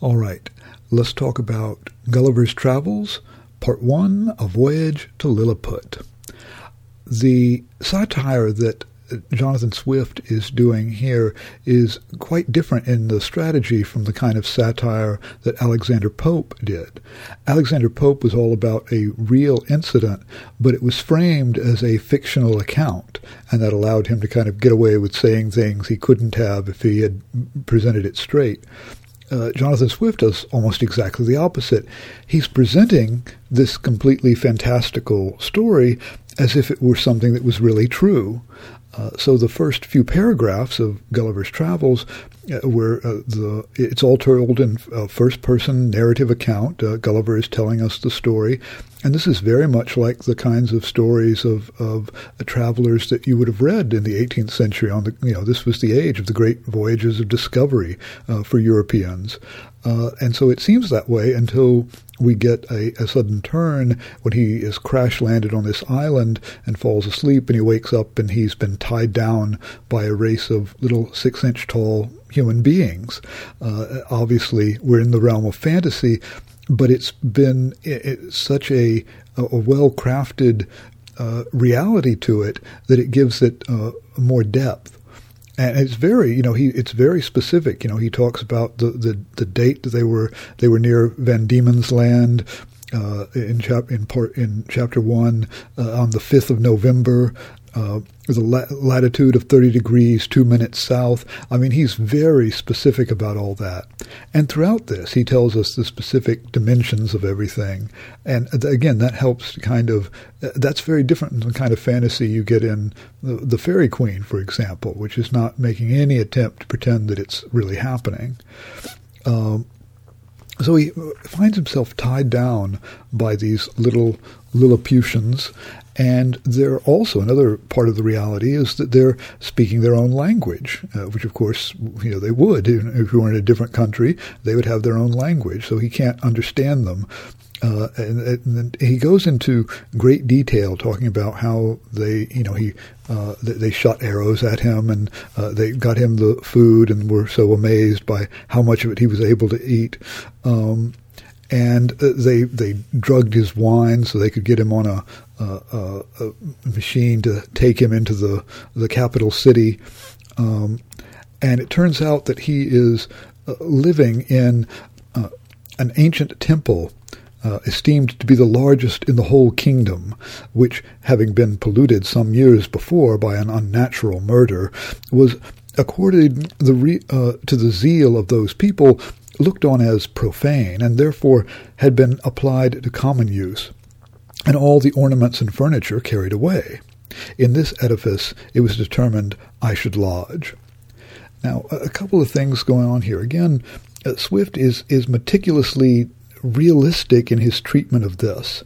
All right, let's talk about Gulliver's Travels, Part 1 A Voyage to Lilliput. The satire that Jonathan Swift is doing here is quite different in the strategy from the kind of satire that Alexander Pope did. Alexander Pope was all about a real incident, but it was framed as a fictional account, and that allowed him to kind of get away with saying things he couldn't have if he had presented it straight. Uh, Jonathan Swift does almost exactly the opposite. He's presenting this completely fantastical story as if it were something that was really true. Uh, so the first few paragraphs of Gulliver's Travels, uh, where uh, the it's all told in first person narrative account. Uh, Gulliver is telling us the story, and this is very much like the kinds of stories of of travelers that you would have read in the 18th century. On the you know this was the age of the great voyages of discovery uh, for Europeans. Uh, and so it seems that way until we get a, a, sudden turn when he is crash landed on this island and falls asleep and he wakes up and he's been tied down by a race of little six inch tall human beings. Uh, obviously, we're in the realm of fantasy, but it's been it, it, such a, a well crafted uh, reality to it that it gives it uh, more depth and it's very you know he it's very specific. You know he talks about the the, the date that they were they were near Van Diemen's Land uh, in chap in part in chapter one uh, on the fifth of November uh, a la- latitude of 30 degrees, two minutes south. I mean, he's very specific about all that. And throughout this, he tells us the specific dimensions of everything. And again, that helps kind of, that's very different than the kind of fantasy you get in the, the Faerie Queene, for example, which is not making any attempt to pretend that it's really happening. Um, so he finds himself tied down by these little Lilliputians, and they're also another part of the reality is that they're speaking their own language, uh, which of course you know they would if you were in a different country. They would have their own language, so he can't understand them. Uh, and, and, he goes into great detail talking about how they, you know, he uh, they, they, shot arrows at him and uh, they got him the food and were so amazed by how much of it he was able to eat. Um, and uh, they they drugged his wine so they could get him on a, a, a machine to take him into the the capital city. Um, and it turns out that he is uh, living in an ancient temple uh, esteemed to be the largest in the whole kingdom, which, having been polluted some years before by an unnatural murder, was according the re, uh, to the zeal of those people looked on as profane, and therefore had been applied to common use, and all the ornaments and furniture carried away. In this edifice it was determined I should lodge. Now, a couple of things going on here. Again, uh, Swift is is meticulously realistic in his treatment of this.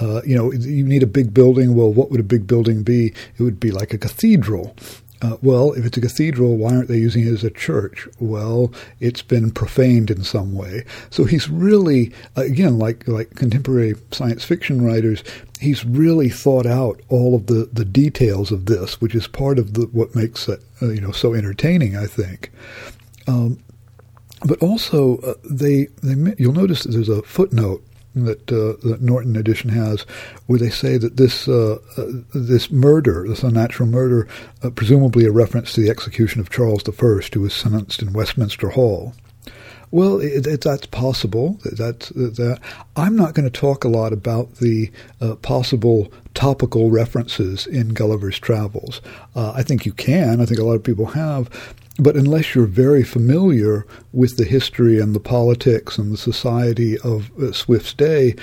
Uh, you know, you need a big building. Well, what would a big building be? It would be like a cathedral. Uh, well, if it's a cathedral, why aren't they using it as a church? Well, it's been profaned in some way. So he's really, again, like like contemporary science fiction writers, he's really thought out all of the, the details of this, which is part of the, what makes it uh, you know so entertaining. I think. Um, but also, uh, they, they you'll notice that there's a footnote that uh, the Norton edition has, where they say that this uh, uh, this murder, this unnatural murder, uh, presumably a reference to the execution of Charles I, who was sentenced in Westminster Hall. Well, it, it, that's possible. That's that. I'm not going to talk a lot about the uh, possible topical references in Gulliver's Travels. Uh, I think you can. I think a lot of people have. But unless you're very familiar with the history and the politics and the society of uh, Swift's day,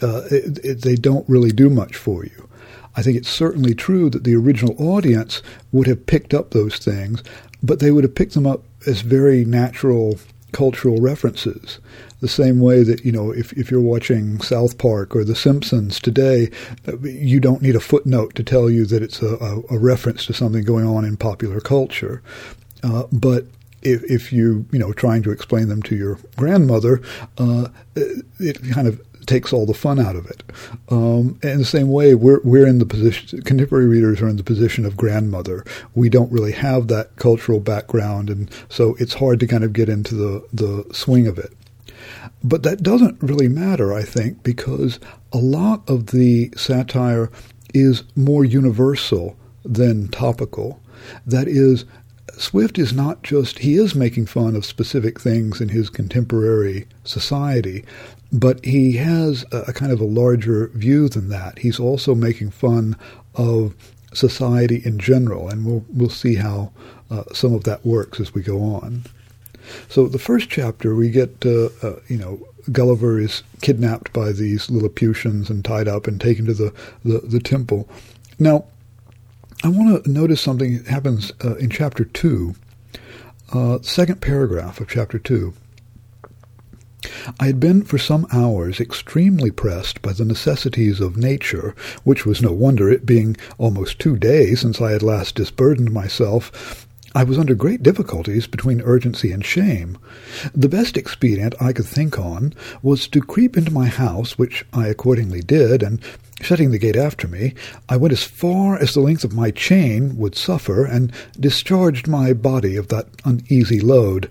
uh, it, it, they don't really do much for you. I think it's certainly true that the original audience would have picked up those things, but they would have picked them up as very natural cultural references. The same way that, you know, if, if you're watching South Park or The Simpsons today, you don't need a footnote to tell you that it's a, a, a reference to something going on in popular culture. Uh, but if, if you you know trying to explain them to your grandmother, uh, it kind of takes all the fun out of it. Um, in the same way, we're we're in the position. Contemporary readers are in the position of grandmother. We don't really have that cultural background, and so it's hard to kind of get into the the swing of it. But that doesn't really matter, I think, because a lot of the satire is more universal than topical. That is, Swift is not just, he is making fun of specific things in his contemporary society, but he has a, a kind of a larger view than that. He's also making fun of society in general, and we'll, we'll see how uh, some of that works as we go on. So the first chapter, we get, uh, uh, you know, Gulliver is kidnapped by these Lilliputians and tied up and taken to the, the, the temple. Now, I want to notice something that happens uh, in chapter 2, uh, second paragraph of chapter 2. I had been for some hours extremely pressed by the necessities of nature, which was no wonder, it being almost two days since I had last disburdened myself, I was under great difficulties between urgency and shame. The best expedient I could think on was to creep into my house, which I accordingly did, and shutting the gate after me, I went as far as the length of my chain would suffer, and discharged my body of that uneasy load.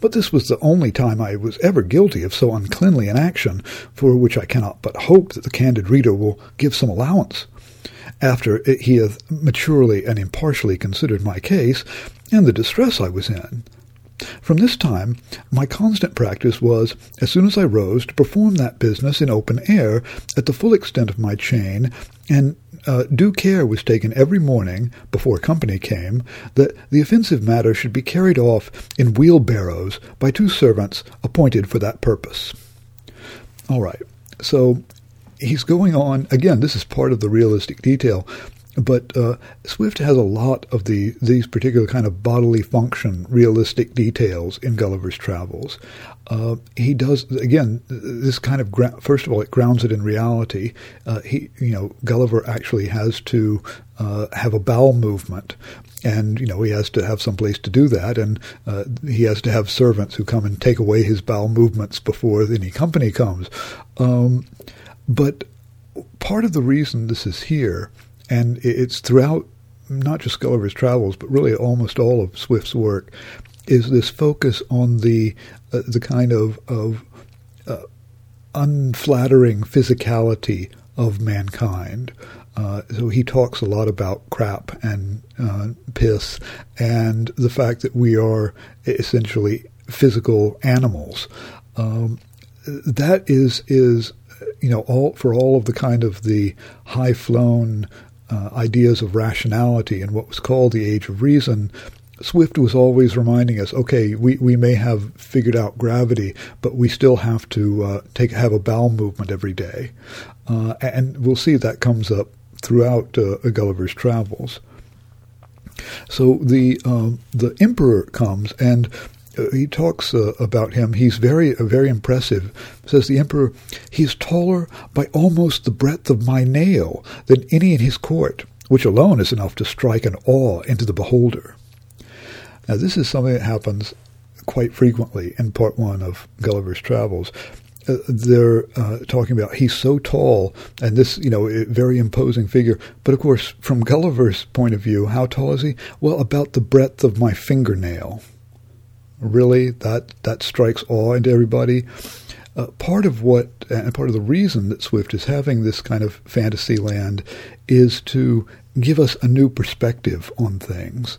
But this was the only time I was ever guilty of so uncleanly an action, for which I cannot but hope that the candid reader will give some allowance after he hath maturely and impartially considered my case and the distress I was in. From this time, my constant practice was, as soon as I rose, to perform that business in open air at the full extent of my chain, and uh, due care was taken every morning, before company came, that the offensive matter should be carried off in wheelbarrows by two servants appointed for that purpose. All right, so he's going on again. This is part of the realistic detail, but uh, Swift has a lot of the these particular kind of bodily function realistic details in Gulliver's Travels. Uh, he does again this kind of gra- first of all it grounds it in reality. Uh, he you know Gulliver actually has to uh, have a bowel movement. And you know he has to have some place to do that, and uh, he has to have servants who come and take away his bowel movements before any company comes. Um, but part of the reason this is here, and it's throughout not just Gulliver's Travels, but really almost all of Swift's work, is this focus on the uh, the kind of of uh, unflattering physicality of mankind. Uh, so he talks a lot about crap and uh, piss and the fact that we are essentially physical animals. Um, that is is you know, all for all of the kind of the high flown uh, ideas of rationality and what was called the age of reason, Swift was always reminding us, okay, we, we may have figured out gravity, but we still have to uh, take have a bowel movement every day, uh, and we'll see that comes up throughout uh, Gulliver's Travels. So the um, the emperor comes and he talks uh, about him. He's very, uh, very impressive. Says the emperor, he's taller by almost the breadth of my nail than any in his court, which alone is enough to strike an awe into the beholder. Now, this is something that happens quite frequently in part one of Gulliver's Travels. Uh, they're uh, talking about he's so tall and this, you know, very imposing figure. But of course, from Gulliver's point of view, how tall is he? Well, about the breadth of my fingernail really that that strikes awe into everybody. Uh, part of what and part of the reason that Swift is having this kind of fantasy land is to give us a new perspective on things.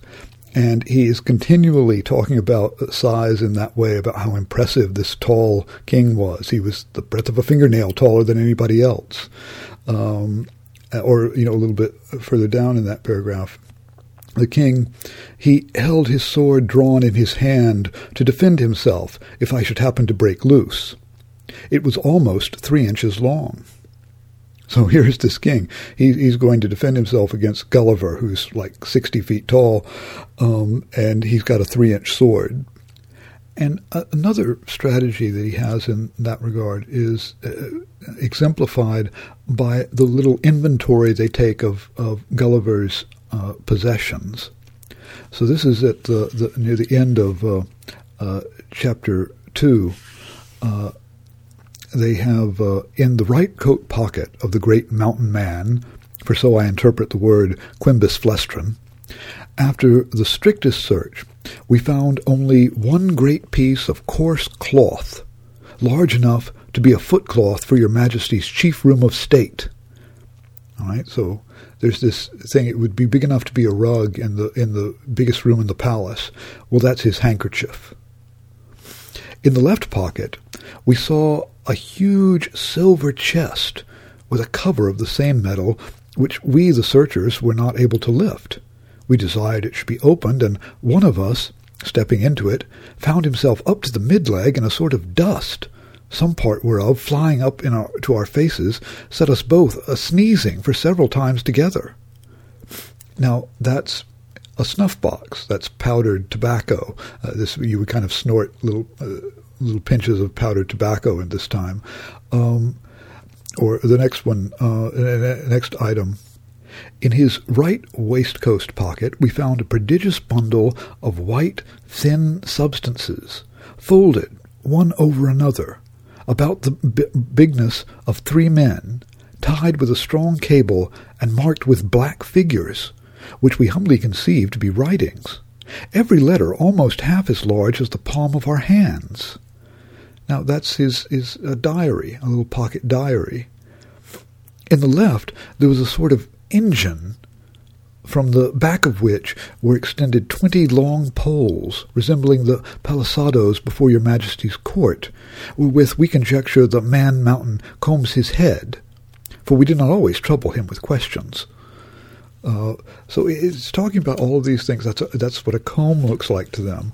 And he is continually talking about size in that way, about how impressive this tall king was. He was the breadth of a fingernail taller than anybody else. Um, or, you know, a little bit further down in that paragraph, the king, he held his sword drawn in his hand to defend himself if I should happen to break loose. It was almost three inches long. So here's this king. He, he's going to defend himself against Gulliver, who's like 60 feet tall, um, and he's got a three inch sword. And another strategy that he has in that regard is uh, exemplified by the little inventory they take of, of Gulliver's uh, possessions. So this is at the, the near the end of uh, uh, chapter two. Uh, they have in the right coat pocket of the great mountain man, for so I interpret the word Quinbus Flestrin. After the strictest search, we found only one great piece of coarse cloth, large enough to be a footcloth for your majesty's chief room of state. All right, so there's this thing. It would be big enough to be a rug in the in the biggest room in the palace. Well, that's his handkerchief. In the left pocket, we saw a huge silver chest with a cover of the same metal which we, the searchers, were not able to lift. We desired it should be opened, and one of us, stepping into it, found himself up to the mid-leg in a sort of dust, some part whereof, flying up our, to our faces, set us both a sneezing for several times together. Now, that's a snuff box. That's powdered tobacco. Uh, this you would kind of snort little uh, little pinches of powdered tobacco at this time. Um, or the next one, uh, next item. In his right waistcoat pocket, we found a prodigious bundle of white, thin substances, folded one over another, about the b- bigness of three men, tied with a strong cable and marked with black figures, which we humbly conceived to be writings, every letter almost half as large as the palm of our hands. Now that's his, his uh, diary, a little pocket diary. In the left, there was a sort of engine from the back of which were extended twenty long poles, resembling the palisadoes before your majesty's court, wherewith we conjecture the man mountain combs his head, for we did not always trouble him with questions. Uh, so it's talking about all of these things. That's a, that's what a comb looks like to them.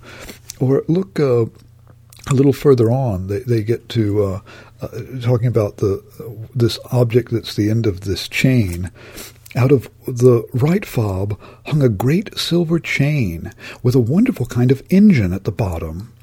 Or look uh, a little further on. They they get to uh, uh talking about the this object that's the end of this chain, out of the right fob hung a great silver chain with a wonderful kind of engine at the bottom.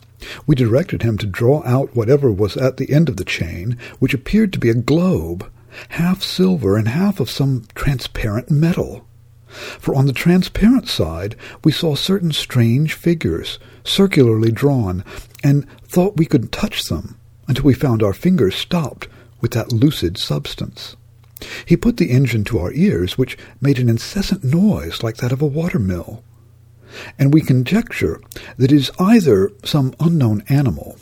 We directed him to draw out whatever was at the end of the chain, which appeared to be a globe, half silver and half of some transparent metal. For on the transparent side we saw certain strange figures, circularly drawn, and thought we could touch them until we found our fingers stopped with that lucid substance. He put the engine to our ears, which made an incessant noise like that of a water mill. And we conjecture that it is either some unknown animal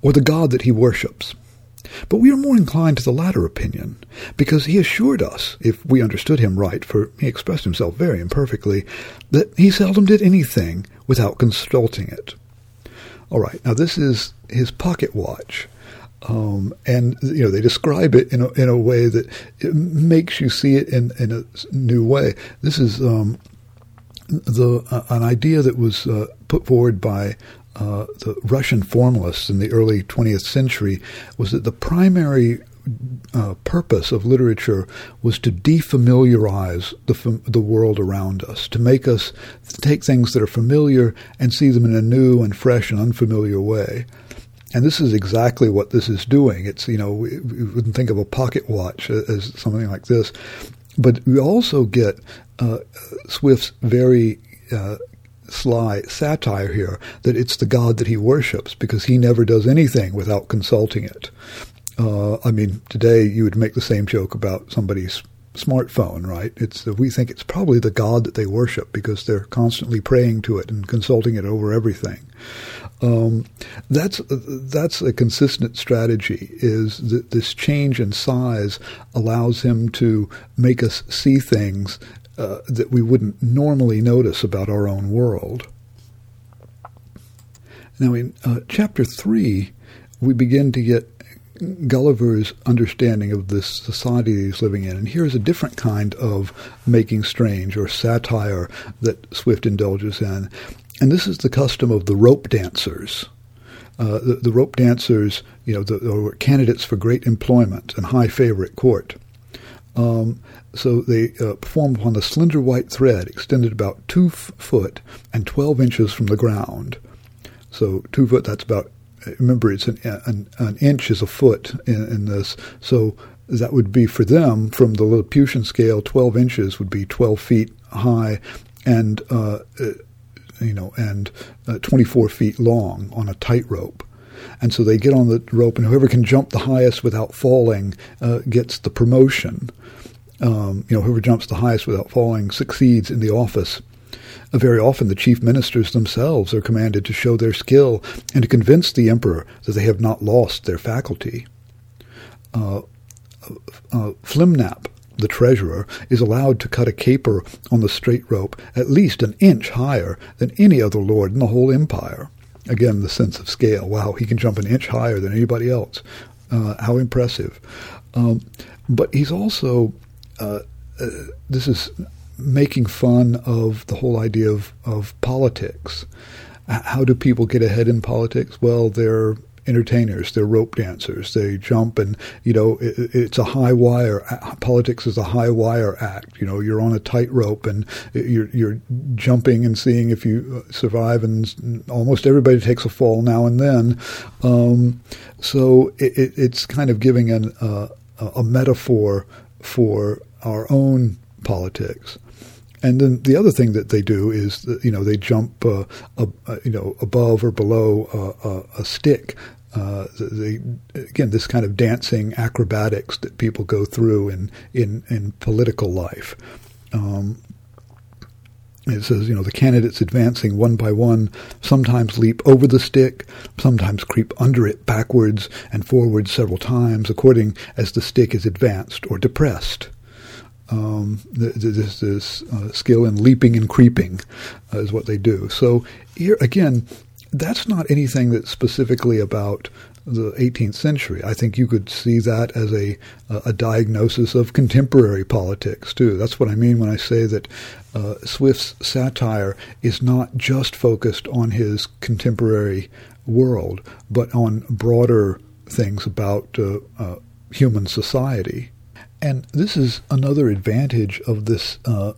or the god that he worships. But we are more inclined to the latter opinion, because he assured us, if we understood him right, for he expressed himself very imperfectly, that he seldom did anything without consulting it. All right, now this is his pocket watch. Um, and you know they describe it in a, in a way that makes you see it in, in a new way. This is um, the uh, an idea that was uh, put forward by uh, the Russian formalists in the early 20th century was that the primary uh, purpose of literature was to defamiliarize the the world around us, to make us take things that are familiar and see them in a new and fresh and unfamiliar way. And this is exactly what this is doing. It's, you know, we, wouldn't think of a pocket watch as something like this. But we also get uh, Swift's very uh, sly satire here that it's the God that he worships because he never does anything without consulting it. Uh, I mean, today you would make the same joke about somebody's smartphone, right? It's we think it's probably the God that they worship because they're constantly praying to it and consulting it over everything. Um, that's that's a consistent strategy. Is that this change in size allows him to make us see things uh, that we wouldn't normally notice about our own world. Now, in uh, chapter three, we begin to get Gulliver's understanding of this society he's living in. And here's a different kind of making strange or satire that Swift indulges in. And this is the custom of the rope dancers. Uh, the, the, rope dancers, you know, the, were candidates for great employment and high favor at court. Um, so they uh, perform upon a slender white thread extended about two f- foot and 12 inches from the ground. So two foot, that's about, remember, it's an, an, an inch is a foot in, in, this. So that would be for them, from the Lilliputian scale, 12 inches would be 12 feet high and uh, you know, and uh, 24 feet long on a tightrope. And so they get on the rope, and whoever can jump the highest without falling uh, gets the promotion. Um, you know, whoever jumps the highest without falling succeeds in the office Very often the chief ministers themselves are commanded to show their skill and to convince the emperor that they have not lost their faculty. Uh, uh, Flimnap, the treasurer, is allowed to cut a caper on the straight rope at least an inch higher than any other lord in the whole empire. Again, the sense of scale. Wow, he can jump an inch higher than anybody else. Uh, how impressive. Um, but he's also, uh, uh, this is making fun of the whole idea of, of politics. How do people get ahead in politics? Well, they're entertainers, they're rope dancers, they jump and, you know, it, it's a high wire. Politics is a high wire act. You know, you're on a tightrope and you're, you're jumping and seeing if you survive and almost everybody takes a fall now and then. Um, so it, it's kind of giving an, uh, a metaphor for our own politics. And then the other thing that they do is, you know, they jump, uh, uh, you know, above or below a, a stick. Uh, they, again, this kind of dancing acrobatics that people go through in in, in political life. Um, it says, you know, the candidates advancing one by one sometimes leap over the stick, sometimes creep under it backwards and forwards several times, according as the stick is advanced or depressed um, this, this uh, skill in leaping and creeping uh, is what they do. So here again, that's not anything that's specifically about the 18th century. I think you could see that as a a diagnosis of contemporary politics too. That's what I mean when I say that uh, Swift's satire is not just focused on his contemporary world, but on broader things about uh, uh, human society. And this is another advantage of this uh,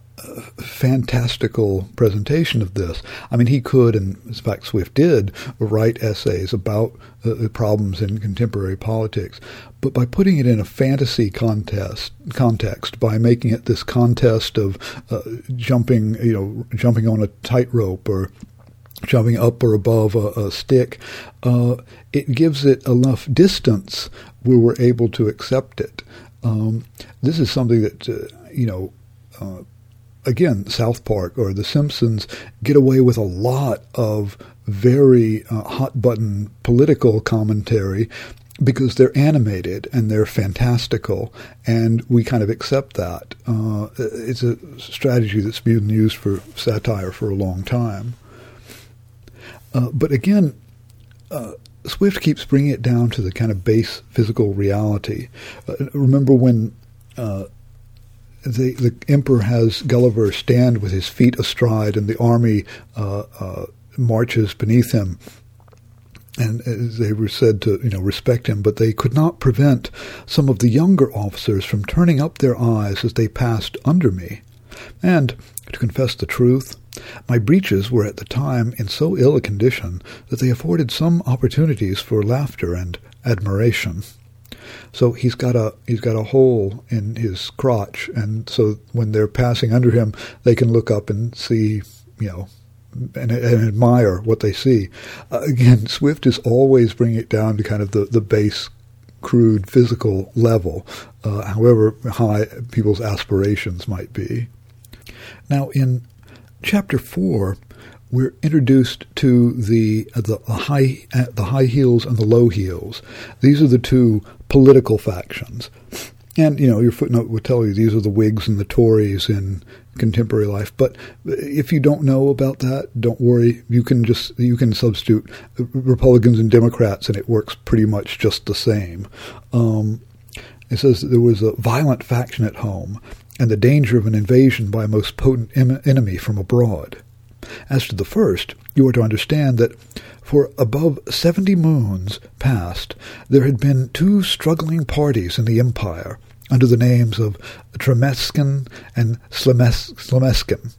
fantastical presentation of this. I mean, he could, and in fact Swift did, write essays about uh, the problems in contemporary politics. But by putting it in a fantasy contest context, by making it this contest of uh, jumping, you know, jumping on a tightrope or jumping up or above a, a stick, uh, it gives it enough distance where we're able to accept it. Um, this is something that, uh, you know, uh, again, South Park or The Simpsons get away with a lot of very uh, hot button political commentary because they're animated and they're fantastical, and we kind of accept that. Uh, it's a strategy that's been used for satire for a long time. Uh, but again, uh, Swift keeps bringing it down to the kind of base physical reality. Uh, remember when uh, the the emperor has Gulliver stand with his feet astride, and the army uh, uh marches beneath him. And they were said to, you know, respect him, but they could not prevent some of the younger officers from turning up their eyes as they passed under me. And, to confess the truth, my breeches were at the time in so ill a condition that they afforded some opportunities for laughter and admiration. So he's got a he's got a hole in his crotch, and so when they're passing under him, they can look up and see, you know, and, and admire what they see. Uh, again, Swift is always bringing it down to kind of the the base, crude physical level, uh, however high people's aspirations might be. Now, in chapter four, we're introduced to the uh, the high uh, the high heels and the low heels. These are the two political factions, and you know your footnote would tell you these are the Whigs and the Tories in contemporary life. But if you don't know about that, don't worry. You can just you can substitute Republicans and Democrats, and it works pretty much just the same. Um, it says there was a violent faction at home and the danger of an invasion by a most potent em- enemy from abroad. As to the first, you are to understand that for above seventy moons past there had been two struggling parties in the empire under the names of Tramecksan and Slamecksan,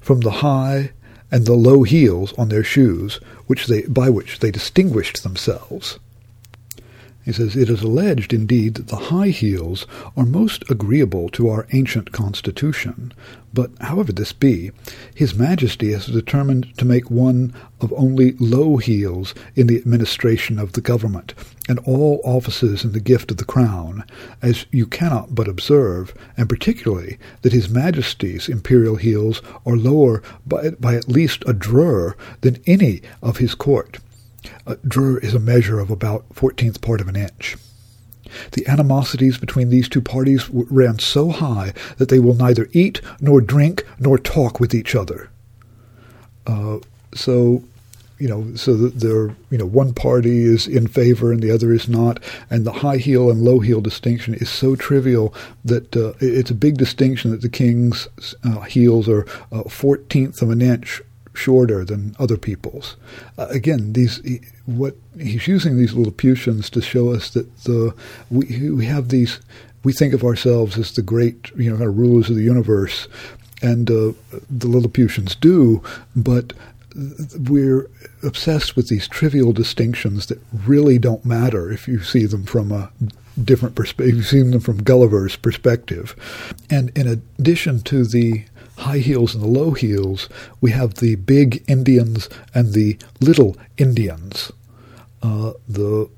from the high and the low heels on their shoes, which they, by which they distinguished themselves. He says, It is alleged, indeed, that the high heels are most agreeable to our ancient constitution. But, however this be, His Majesty has determined to make one of only low heels in the administration of the government, and all offices in the gift of the crown, as you cannot but observe, and particularly that His Majesty's imperial heels are lower by, by at least a drur than any of his court a drur is a measure of about fourteenth part of an inch. The animosities between these two parties ran so high that they will neither eat nor drink nor talk with each other. Uh, so, you know, so there, you know, one party is in favor and the other is not, and the high heel and low heel distinction is so trivial that uh, it's a big distinction that the king's uh, heels are a fourteenth of an inch shorter than other people's. Uh, again, these what he's using these Lilliputians to show us that the we we have these we think of ourselves as the great you know kind of rulers of the universe, and uh, the Lilliputians do, but we're obsessed with these trivial distinctions that really don't matter if you see them from a different perspective. You've seen them from Gulliver's perspective, and in addition to the high heels and the low heels, we have the Big-Endians and the little Indians. Uh, the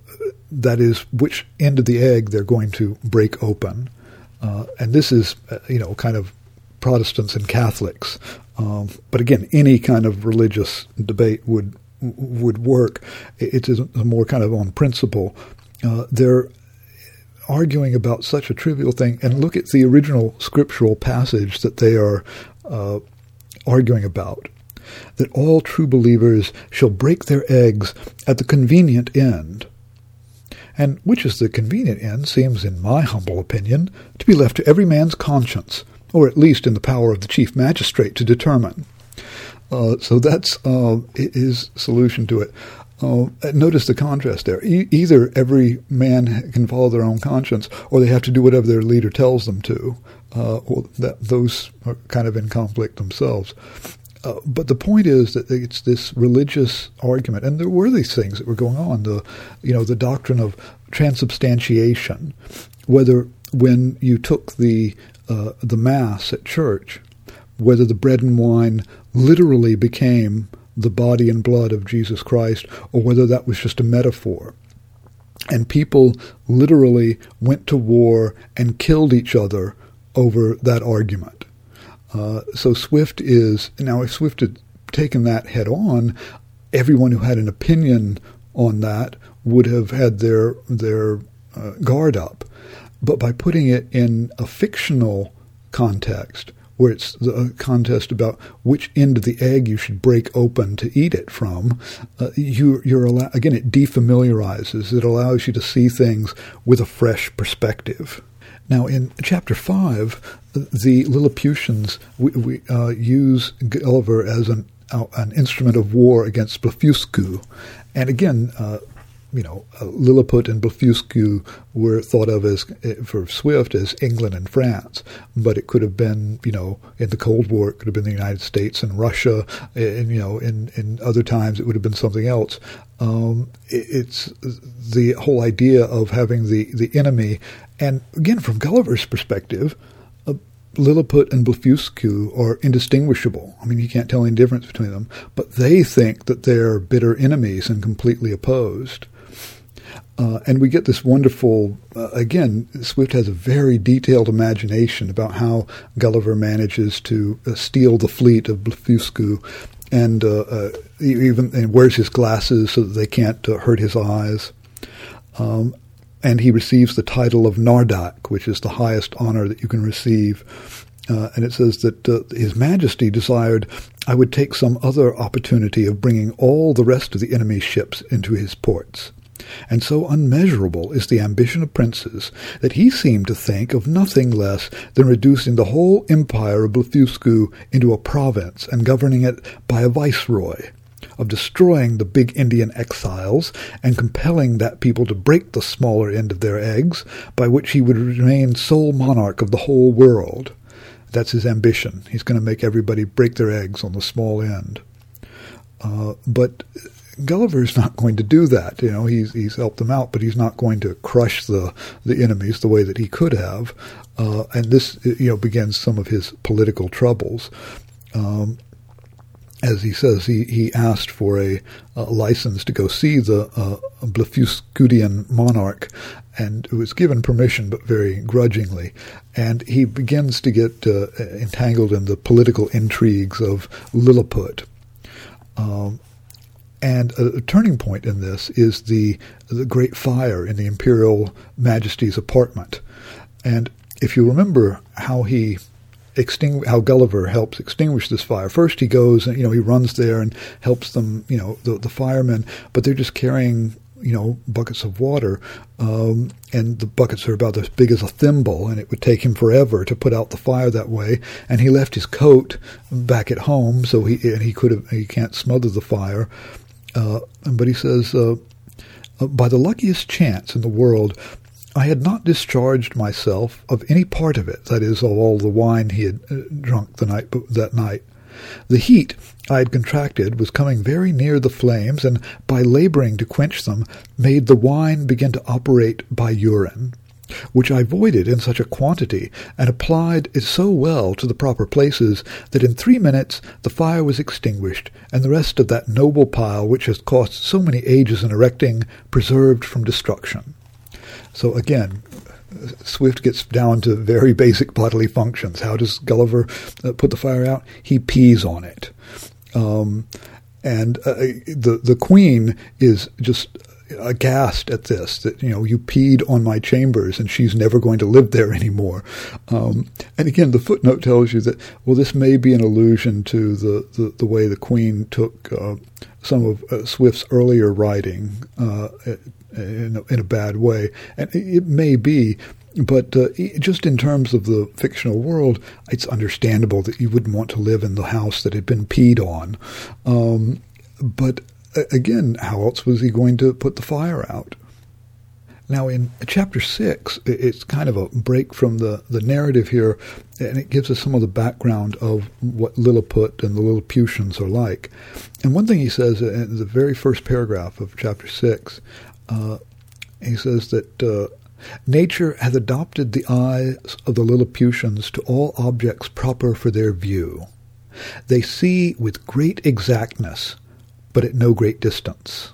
that is which end of the egg they're going to break open, uh, and this is uh, you know kind of Protestants and Catholics. Um, but again, any kind of religious debate would would work. It is more kind of on principle. Uh, they're arguing about such a trivial thing, and look at the original scriptural passage that they are uh, arguing about that all true believers shall break their eggs at the convenient end. And which is the convenient end seems, in my humble opinion, to be left to every man's conscience, or at least in the power of the chief magistrate to determine. Uh, so that's uh, his solution to it. Uh, notice the contrast there. E- either every man can follow their own conscience, or they have to do whatever their leader tells them to. Uh, that those are kind of in conflict themselves. Uh, but the point is that it's this religious argument, and there were these things that were going on. The, you know, the doctrine of transubstantiation, whether when you took the uh, the mass at church, whether the bread and wine literally became the body and blood of Jesus Christ, or whether that was just a metaphor. And people literally went to war and killed each other over that argument. Uh, so Swift is now if Swift had taken that head on, everyone who had an opinion on that would have had their their uh, guard up. But by putting it in a fictional context, where it's a contest about which end of the egg you should break open to eat it from, uh, you, you're allow- again it defamiliarizes. It allows you to see things with a fresh perspective. Now, in chapter 5, the Lilliputians we, we uh, use Gulliver as an, uh, an instrument of war against Blefuscu. And again, uh, you know, uh, Lilliput and Blefuscu were thought of as, eh, for Swift, as England and France, but it could have been, you know, in the Cold War, it could have been the United States and Russia, eh, and, you know, in, in other times it would have been something else. Um, it, it's the whole idea of having the, the enemy and again, from Gulliver's perspective, uh, Lilliput and Blefuscu are indistinguishable. I mean, you can't tell any difference between them, but they think that they're bitter enemies and completely opposed. Uh, and we get this wonderful, uh, again, Swift has a very detailed imagination about how Gulliver manages to uh, steal the fleet of Blefuscu and uh, even and wears his glasses so that they can't hurt his eyes. Um, and he receives the title of Nardak, which is the highest honor that you can receive. Uh, and it says that uh, His Majesty desired I would take some other opportunity of bringing all the rest of the enemy's ships into his ports. And so unmeasurable is the ambition of princes that he seemed to think of nothing less than reducing the whole empire of Blefuscu into a province and governing it by a viceroy of destroying the Big-Endian exiles and compelling that people to break the smaller end of their eggs, by which he would remain sole monarch of the whole world. That's his ambition. He's going to make everybody break their eggs on the small end. Uh, but Gulliver's not going to do that. You know, he's he's helped them out, but he's not going to crush the the enemies the way that he could have. Uh, and this, you know, begins some of his political troubles. Um, as he says, he, he asked for a, a license to go see the uh, Blefuscudian monarch, and was given permission, but very grudgingly. And he begins to get uh, entangled in the political intrigues of Lilliput. Um, and a, a, turning point in this is the the great fire in the imperial majesty's apartment. And if you remember how he how Gulliver helps extinguish this fire. First, he goes and you know he runs there and helps them, you know, the, the firemen, but they're just carrying you know buckets of water, um, and the buckets are about as big as a thimble, and it would take him forever to put out the fire that way. And he left his coat back at home, so he and he could have he can't smother the fire. Uh, but he says, uh, uh by the luckiest chance in the world, I had not discharged myself of any part of it, that is, of all the wine he had uh, drunk the night that night. The heat I had contracted was coming very near the flames, and by laboring to quench them, made the wine begin to operate by urine, which I voided in such a quantity, and applied it so well to the proper places, that in three minutes the fire was extinguished, and the rest of that noble pile which has cost so many ages in erecting preserved from destruction. So again, Swift gets down to very basic bodily functions. How does Gulliver uh, put the fire out? He pees on it. Um, and uh, the the queen is just aghast at this that you know you peed on my chambers and she's never going to live there anymore um, and again the footnote tells you that well this may be an allusion to the, the, the way the queen took uh, some of uh, Swift's earlier writing uh, in a, in a bad way. And it may be, but uh, just in terms of the fictional world, it's understandable that you wouldn't want to live in the house that had been peed on. Um, but again, how else was he going to put the fire out? Now, in chapter six, it's kind of a break from the, the narrative here, and it gives us some of the background of what Lilliput and the Lilliputians are like. And one thing he says in the very first paragraph of chapter six uh, he says that uh, nature hath adopted the eyes of the Lilliputians to all objects proper for their view. They see with great exactness, but at no great distance.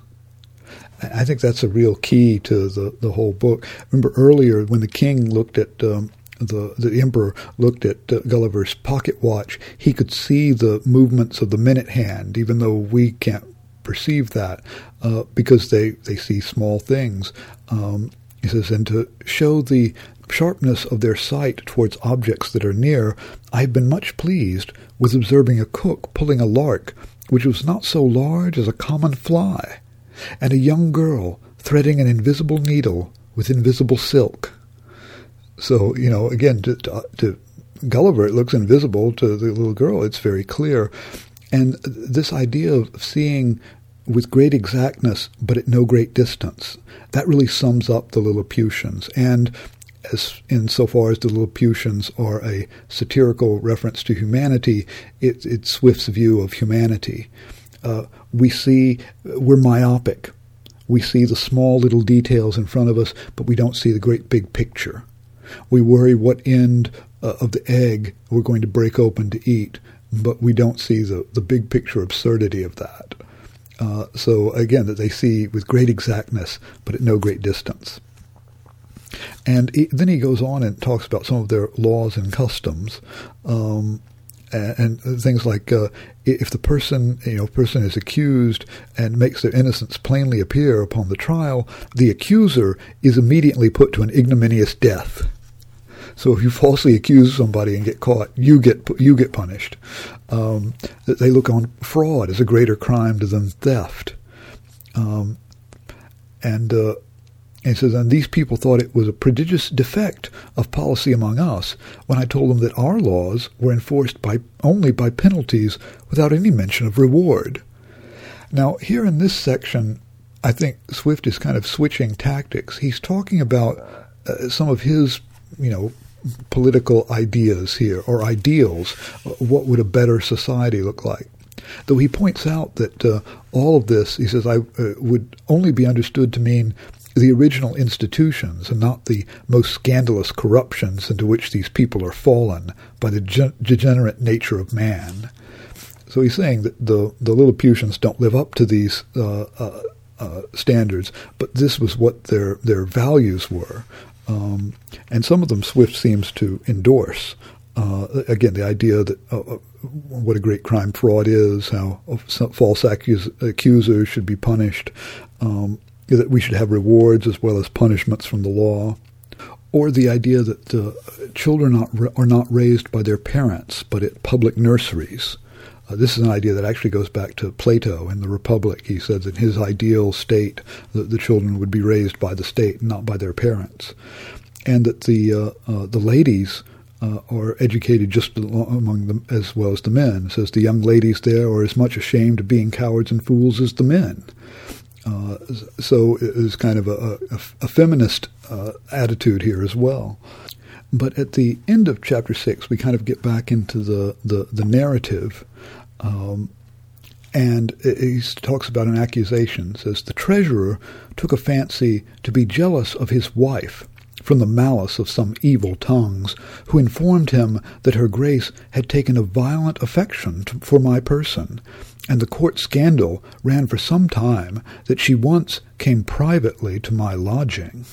I think that's a real key to the, the whole book. Remember earlier when the king looked at um, the the emperor looked at uh, Gulliver's pocket watch, he could see the movements of the minute hand, even though we can't perceive that uh, because they, they see small things. Um, he says, and to show the sharpness of their sight towards objects that are near, I have been much pleased with observing a cook pulling a lark, which was not so large as a common fly, and a young girl threading an invisible needle with invisible silk. So, you know, again, to, to, to Gulliver, it looks invisible. To the little girl, it's very clear. And this idea of seeing with great exactness, but at no great distance. That really sums up the Lilliputians. And as insofar as the Lilliputians are a satirical reference to humanity, it, it's Swift's view of humanity. Uh, we see we're myopic. We see the small little details in front of us, but we don't see the great big picture. We worry what end uh, of the egg we're going to break open to eat, but we don't see the, the big picture absurdity of that. Uh, so again, that they see with great exactness, but at no great distance. And he, then he goes on and talks about some of their laws and customs, um, and, and, things like uh, if the person, you know, person is accused and makes their innocence plainly appear upon the trial, the accuser is immediately put to an ignominious death. So if you falsely accuse somebody and get caught, you get you get punished. Um, they look on fraud as a greater crime than theft. Um, and, uh, says, and these people thought it was a prodigious defect of policy among us when I told them that our laws were enforced by only by penalties without any mention of reward. Now, here in this section, I think Swift is kind of switching tactics. He's talking about uh, some of his, you know, political ideas here or ideals. What would a better society look like? Though he points out that uh, all of this, he says, I uh, would only be understood to mean the original institutions and not the most scandalous corruptions into which these people are fallen by the ge- degenerate nature of man. So he's saying that the, the Lilliputians don't live up to these uh, uh, uh, standards, but this was what their, their values were. Um, and some of them Swift seems to endorse. Uh, again, the idea that uh, uh, what a great crime fraud is, how false accus- accusers should be punished, um, that we should have rewards as well as punishments from the law, or the idea that uh, children are are not raised by their parents but at public nurseries. Uh, this is an idea that actually goes back to Plato in the Republic. He says in his ideal state that the children would be raised by the state, not by their parents, and that the uh, uh the ladies uh, are educated just among them as well as the men. It says the young ladies there are as much ashamed of being cowards and fools as the men. Uh, so it is kind of a, a, a feminist uh, attitude here as well. But at the end of chapter six, we kind of get back into the, the, the narrative. Um, and he talks about an accusation. says, The treasurer took a fancy to be jealous of his wife from the malice of some evil tongues, who informed him that her grace had taken a violent affection to, for my person, and the court scandal ran for some time that she once came privately to my lodging.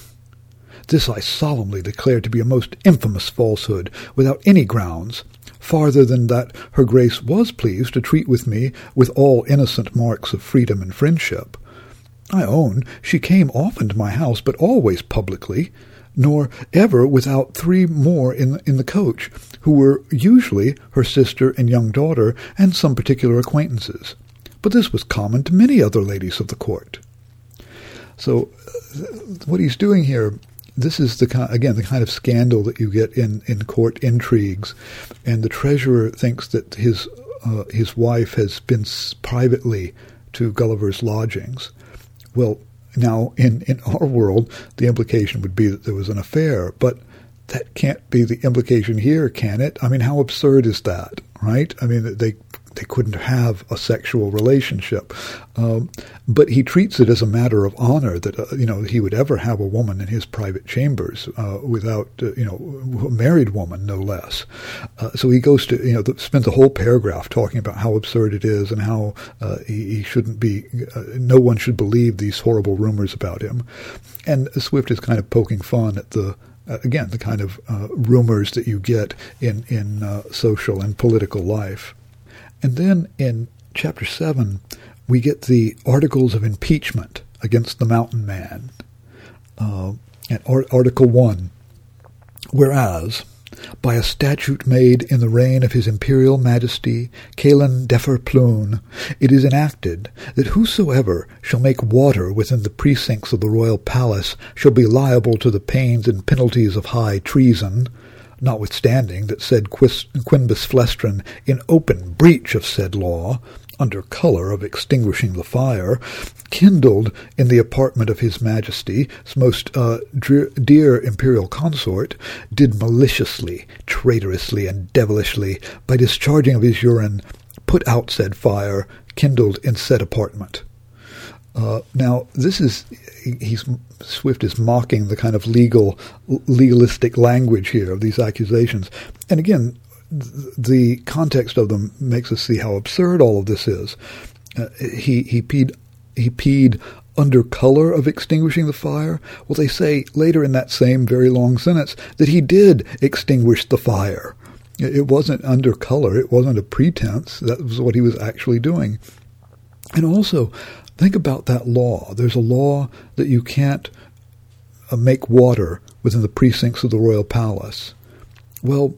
This I solemnly declare to be a most infamous falsehood, without any grounds, farther than that her grace was pleased to treat with me with all innocent marks of freedom and friendship. I own she came often to my house, but always publicly, nor ever without three more in, in the coach, who were usually her sister and young daughter and some particular acquaintances. But this was common to many other ladies of the court. So, uh, what he's doing here, this is the again the kind of scandal that you get in, in court intrigues, and the treasurer thinks that his uh, his wife has been privately to Gulliver's lodgings. Well, now, in, in our world, the implication would be that there was an affair, but that can't be the implication here, can it? I mean, how absurd is that, right? I mean, they they couldn't have a sexual relationship. Um, but he treats it as a matter of honor that uh, you know he would ever have a woman in his private chambers uh, without uh, you know a married woman, no less. Uh, so he goes to you know the, spends a whole paragraph talking about how absurd it is and how uh, he, he, shouldn't be. Uh, no one should believe these horrible rumors about him. And Swift is kind of poking fun at the uh, again, the kind of uh, rumors that you get in in uh, social and political life. And then in chapter 7, we get the articles of impeachment against the mountain man. Uh, and Article 1 Whereas, by a statute made in the reign of His Imperial Majesty Calin Deffar Plune, it is enacted that whosoever shall make water within the precincts of the royal palace shall be liable to the pains and penalties of high treason, notwithstanding that said Quinbus Flestrin, in open breach of said law, under colour of extinguishing the fire, kindled in the apartment of His Majesty's most uh, dear imperial consort, did maliciously, traitorously, and devilishly, by discharging of his urine, put out said fire, kindled in said apartment. Uh, now, this is he's Swift is mocking the kind of legal legalistic language here of these accusations, and again, the context of them makes us see how absurd all of this is. Uh, he he peed he peed under color of extinguishing the fire. Well, they say later in that same very long sentence that he did extinguish the fire. It wasn't under color. It wasn't a pretense. That was what he was actually doing. And also, Think about that law. There's a law that you can't uh, make water within the precincts of the royal palace. Well,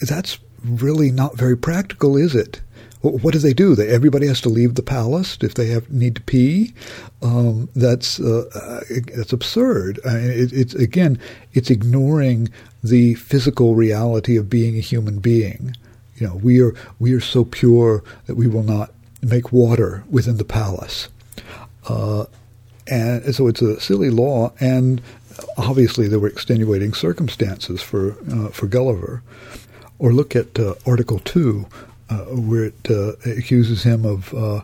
that's really not very practical, is it? What do they do? They, everybody has to leave the palace if they have need to pee. Um, that's uh, uh that's absurd. I mean, it, it's again, it's ignoring the physical reality of being a human being. You know, we are we are so pure that we will not make water within the palace. Uh, and so it's a silly law, and obviously there were extenuating circumstances for uh, for Gulliver. Or look at uh, Article Two, uh, where it uh, accuses him of uh,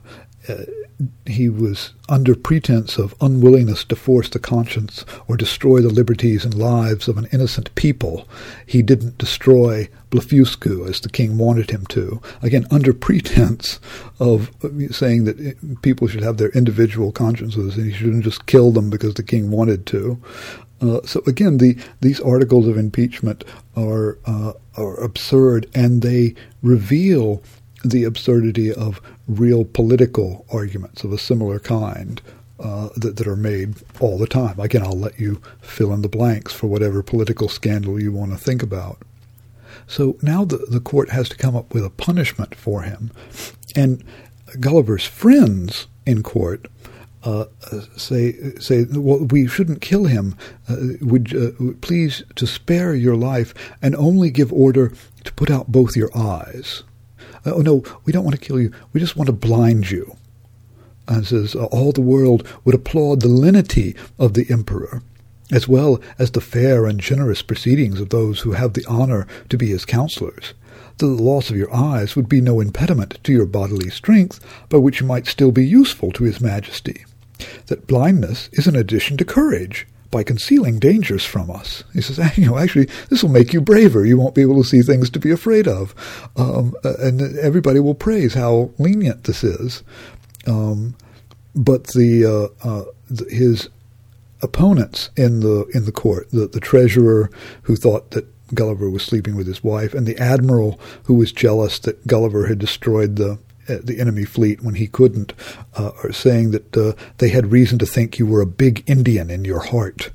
he was under pretense of unwillingness to force the conscience or destroy the liberties and lives of an innocent people. He didn't destroy Blefuscu as the king wanted him to. Again, under pretense of saying that people should have their individual consciences and he shouldn't just kill them because the king wanted to. Uh, so again, the, these articles of impeachment are uh, are absurd, and they reveal the absurdity of real political arguments of a similar kind uh, that, that are made all the time. Again, I'll let you fill in the blanks for whatever political scandal you want to think about. So now the, the court has to come up with a punishment for him. And Gulliver's friends in court uh, say say well we shouldn't kill him. Uh, would uh, please to spare your life and only give order to put out both your eyes. Uh, oh no, we don't want to kill you. We just want to blind you. And says uh, all the world would applaud the lenity of the emperor, as well as the fair and generous proceedings of those who have the honor to be his counselors. That the loss of your eyes would be no impediment to your bodily strength, by which you might still be useful to his majesty. That blindness is an addition to courage, by concealing dangers from us. He says, you know, actually, this will make you braver. You won't be able to see things to be afraid of. Um, uh, and everybody will praise how lenient this is. Um, but the, uh, uh, his opponents in the in the court, the, the treasurer who thought that Gulliver was sleeping with his wife, and the admiral who was jealous that Gulliver had destroyed the uh, the enemy fleet when he couldn't, uh, are saying that uh, they had reason to think you were a Big-Endian in your heart.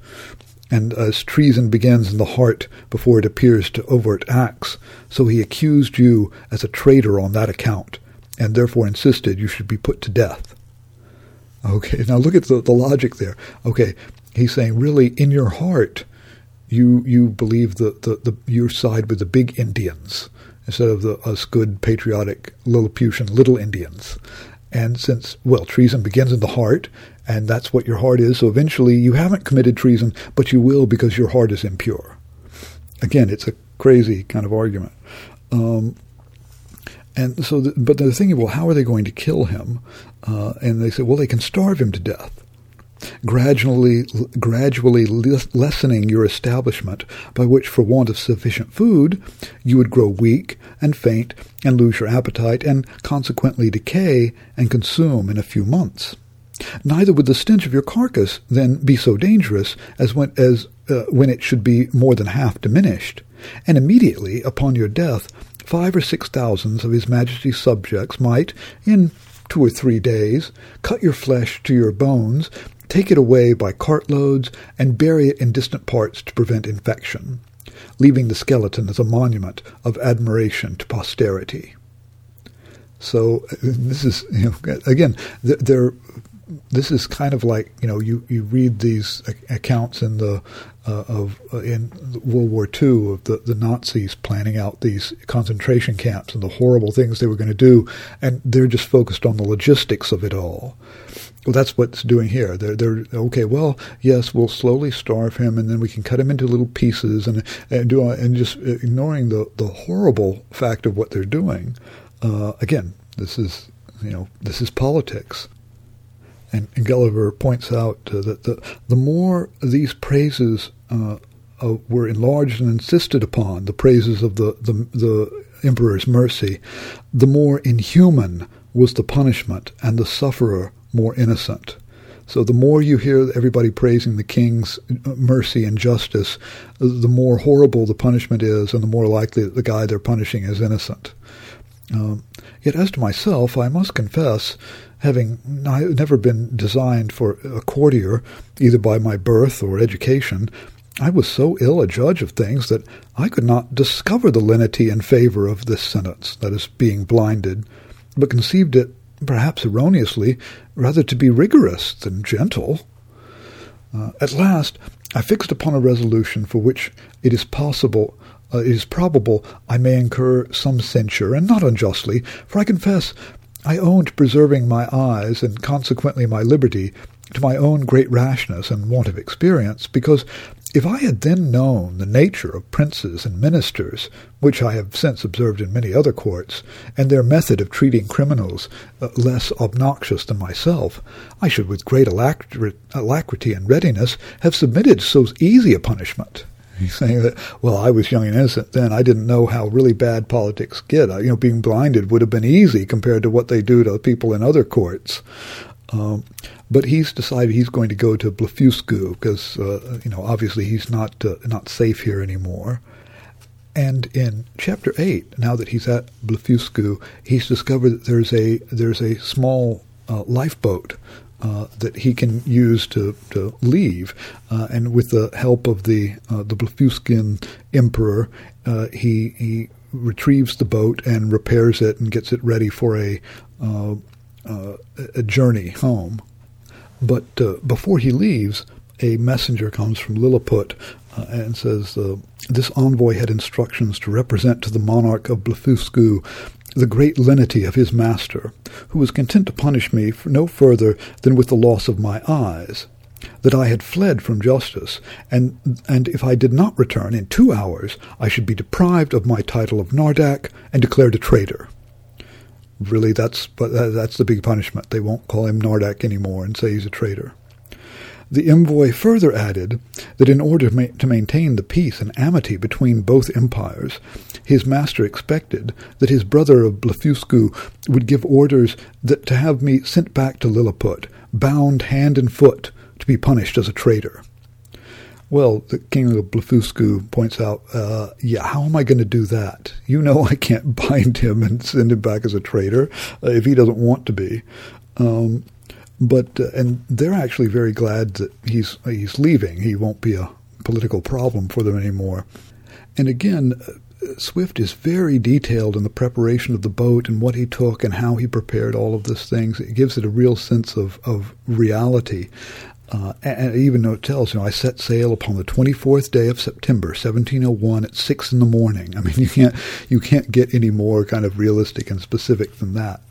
And as treason begins in the heart before it appears to overt acts, so he accused you as a traitor on that account, and therefore insisted you should be put to death. Okay, now look at the, the logic there. Okay, he's saying, really, in your heart, you you believe the, the, the your side with the Big-Endians instead of the, us good, patriotic, Lilliputian Little-Endians. And since, well, treason begins in the heart, and that's what your heart is, so eventually you haven't committed treason, but you will because your heart is impure. Again, it's a crazy kind of argument. Um, and so, the, but the thing is, well, how are they going to kill him? Uh, and they say, well, they can starve him to death gradually, gradually lessening your establishment, by which, for want of sufficient food, you would grow weak and faint and lose your appetite, and consequently decay and consume in a few months. Neither would the stench of your carcass then be so dangerous as when, as, uh, when it should be more than half diminished. And immediately upon your death, five or six thousands of His Majesty's subjects might, in two or three days, cut your flesh to your bones, take it away by cartloads, and bury it in distant parts to prevent infection, leaving the skeleton as a monument of admiration to posterity. So this is, you know, again, there. This is kind of like you know you, you read these accounts in the uh, of uh, in World War II of the, the Nazis planning out these concentration camps and the horrible things they were going to do, and they're just focused on the logistics of it all. Well, that's what's doing here. They're, they're okay. Well, yes, we'll slowly starve him, and then we can cut him into little pieces, and and do and just ignoring the the horrible fact of what they're doing. Uh, again, this is you know this is politics. And, and Gulliver points out uh, that the the more these praises uh, uh, were enlarged and insisted upon, the praises of the, the the emperor's mercy, the more inhuman was the punishment, and the sufferer more innocent. So the more you hear everybody praising the king's mercy and justice, the more horrible the punishment is, and the more likely that the guy they're punishing is innocent. Um, yet, as to myself, I must confess, having never been designed for a courtier, either by my birth or education, I was so ill a judge of things that I could not discover the lenity in favor of this sentence, that is, being blinded, but conceived it perhaps erroneously, rather to be rigorous than gentle. Uh, at last, I fixed upon a resolution for which it is possible, uh, it is probable I may incur some censure, and not unjustly, for I confess I own to preserving my eyes, and consequently my liberty, to my own great rashness and want of experience, because if I had then known the nature of princes and ministers, which I have since observed in many other courts, and their method of treating criminals uh, less obnoxious than myself, I should with great alacrity and readiness have submitted to so easy a punishment. He's saying that, well, I was young and innocent then. I didn't know how really bad politics get. You know, being blinded would have been easy compared to what they do to people in other courts. Um, but he's decided he's going to go to Blefuscu because, uh, you know, obviously he's not uh, not safe here anymore. And in chapter eight, now that he's at Blefuscu, he's discovered that there's a there's a small uh, lifeboat uh, that he can use to, to leave. Uh, and with the help of the uh, the Blefuscan emperor, uh, he he retrieves the boat and repairs it and gets it ready for a uh, a journey home. But before he leaves, a messenger comes from Lilliput uh, and says uh, this envoy had instructions to represent to the monarch of Blefuscu the great lenity of his master, who was content to punish me no further than with the loss of my eyes, that I had fled from justice, and, and if I did not return in two hours, I should be deprived of my title of Nardak and declared a traitor. Really, that's, but that's the big punishment. They won't call him Nardak anymore and say he's a traitor. The envoy further added that in order to maintain the peace and amity between both empires, his master expected that his brother of Blefuscu would give orders that to have me sent back to Lilliput, bound hand and foot, to be punished as a traitor. Well, the king of Blefuscu points out, uh, yeah, how am I going to do that? You know I can't bind him and send him back as a traitor uh, if he doesn't want to be. Um, but uh, and they're actually very glad that he's he's leaving. He won't be a political problem for them anymore. And again, uh, Swift is very detailed in the preparation of the boat and what he took and how he prepared all of these things. It gives it a real sense of of reality. Uh, and even though it tells, you know, I set sail upon the 24th day of September, 1701 at six in the morning. I mean, you can't, you can't get any more kind of realistic and specific than that.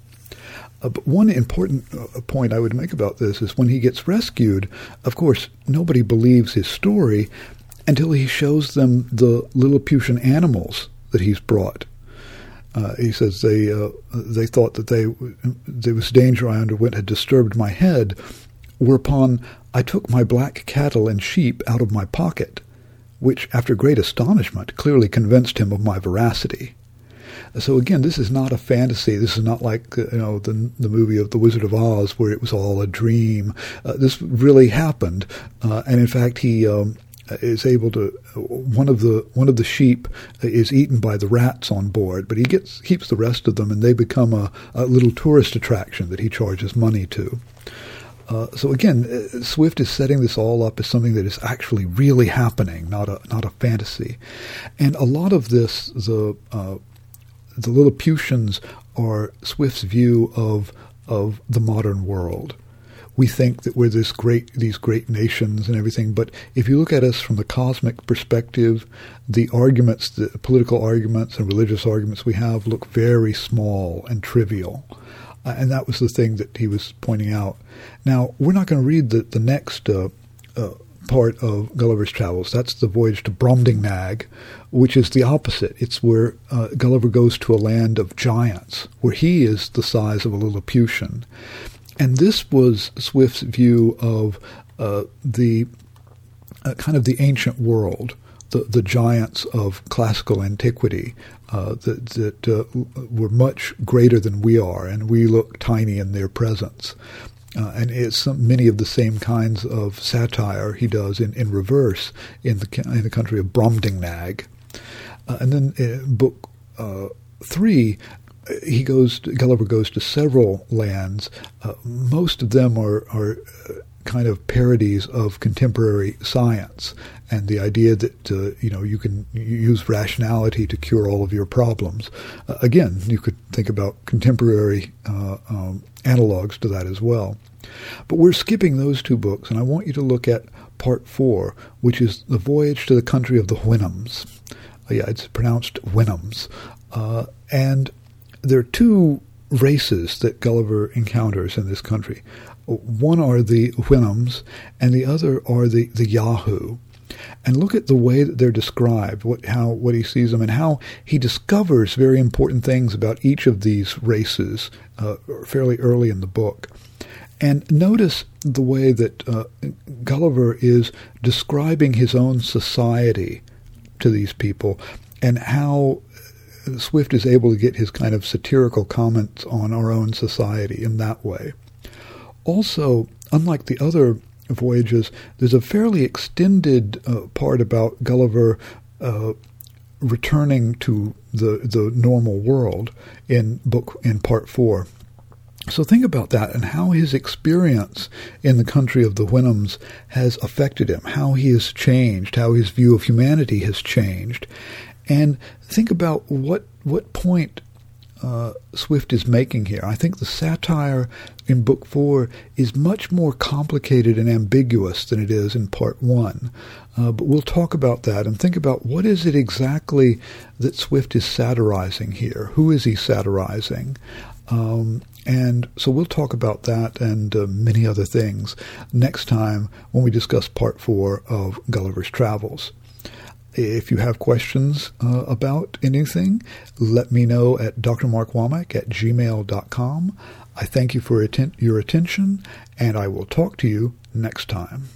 Uh, but one important uh, point I would make about this is when he gets rescued, of course, nobody believes his story until he shows them the Lilliputian animals that he's brought. Uh, he says they uh, they thought that they there was danger I underwent had disturbed my head, whereupon I took my black cattle and sheep out of my pocket, which, after great astonishment, clearly convinced him of my veracity. So again, this is not a fantasy. This is not like uh, you know the the movie of the Wizard of Oz where it was all a dream. Uh, this really happened, uh, and in fact, he. Um, is able to one of the one of the sheep is eaten by the rats on board, but he gets keeps the rest of them, and they become a, a little tourist attraction that he charges money to. Uh, so again, uh, Swift is setting this all up as something that is actually really happening, not a not a fantasy. And a lot of this, the uh, the Lilliputians are Swift's view of of the modern world. We think that we're this great, these great nations and everything, but if you look at us from the cosmic perspective, the arguments, the political arguments and religious arguments we have look very small and trivial. Uh, and that was the thing that he was pointing out. Now, we're not going to read the, the next uh, uh, part of Gulliver's Travels. That's the voyage to Brobdingnag, which is the opposite. It's where uh, Gulliver goes to a land of giants, where he is the size of a Lilliputian. And this was Swift's view of uh, the uh, kind of the ancient world, the, the giants of classical antiquity uh, that, that uh, were much greater than we are, and we look tiny in their presence. Uh, and it's some, many of the same kinds of satire he does in, in reverse in the in the country of Brobdingnag, Uh, and then in uh, book uh, three, he goes to, Gulliver goes to several lands. Most of them are are kind of parodies of contemporary science and the idea that uh, you know you can use rationality to cure all of your problems. Uh, again, you could think about contemporary uh, um, analogs to that as well. But we're skipping those two books, and I want you to look at part four, which is the voyage to the country of the Houyhnhnms. Uh, yeah, it's pronounced Houyhnhnms, uh, and there are two races that Gulliver encounters in this country. One are the Houyhnhnms, and the other are the, the Yahoo. And look at the way that they're described, what, how, what he sees them, and how he discovers very important things about each of these races uh, fairly early in the book. And notice the way that uh, Gulliver is describing his own society to these people and how Swift is able to get his kind of satirical comments on our own society in that way. Also, unlike the other voyages, there's a fairly extended uh, part about Gulliver uh, returning to the the normal world in book in part four. So think about that and how his experience in the country of the Houyhnhnms has affected him, how he has changed, how his view of humanity has changed, and think about what what point uh, Swift is making here. I think the satire in Book Four is much more complicated and ambiguous than it is in Part One. Uh, but we'll talk about that and think about what is it exactly that Swift is satirizing here. Who is he satirizing? Um, and so we'll talk about that and uh, many other things next time when we discuss Part Four of Gulliver's Travels. If you have questions uh, about anything, let me know at drmarkwomack at gmail.com. I thank you for atten- your attention, and I will talk to you next time.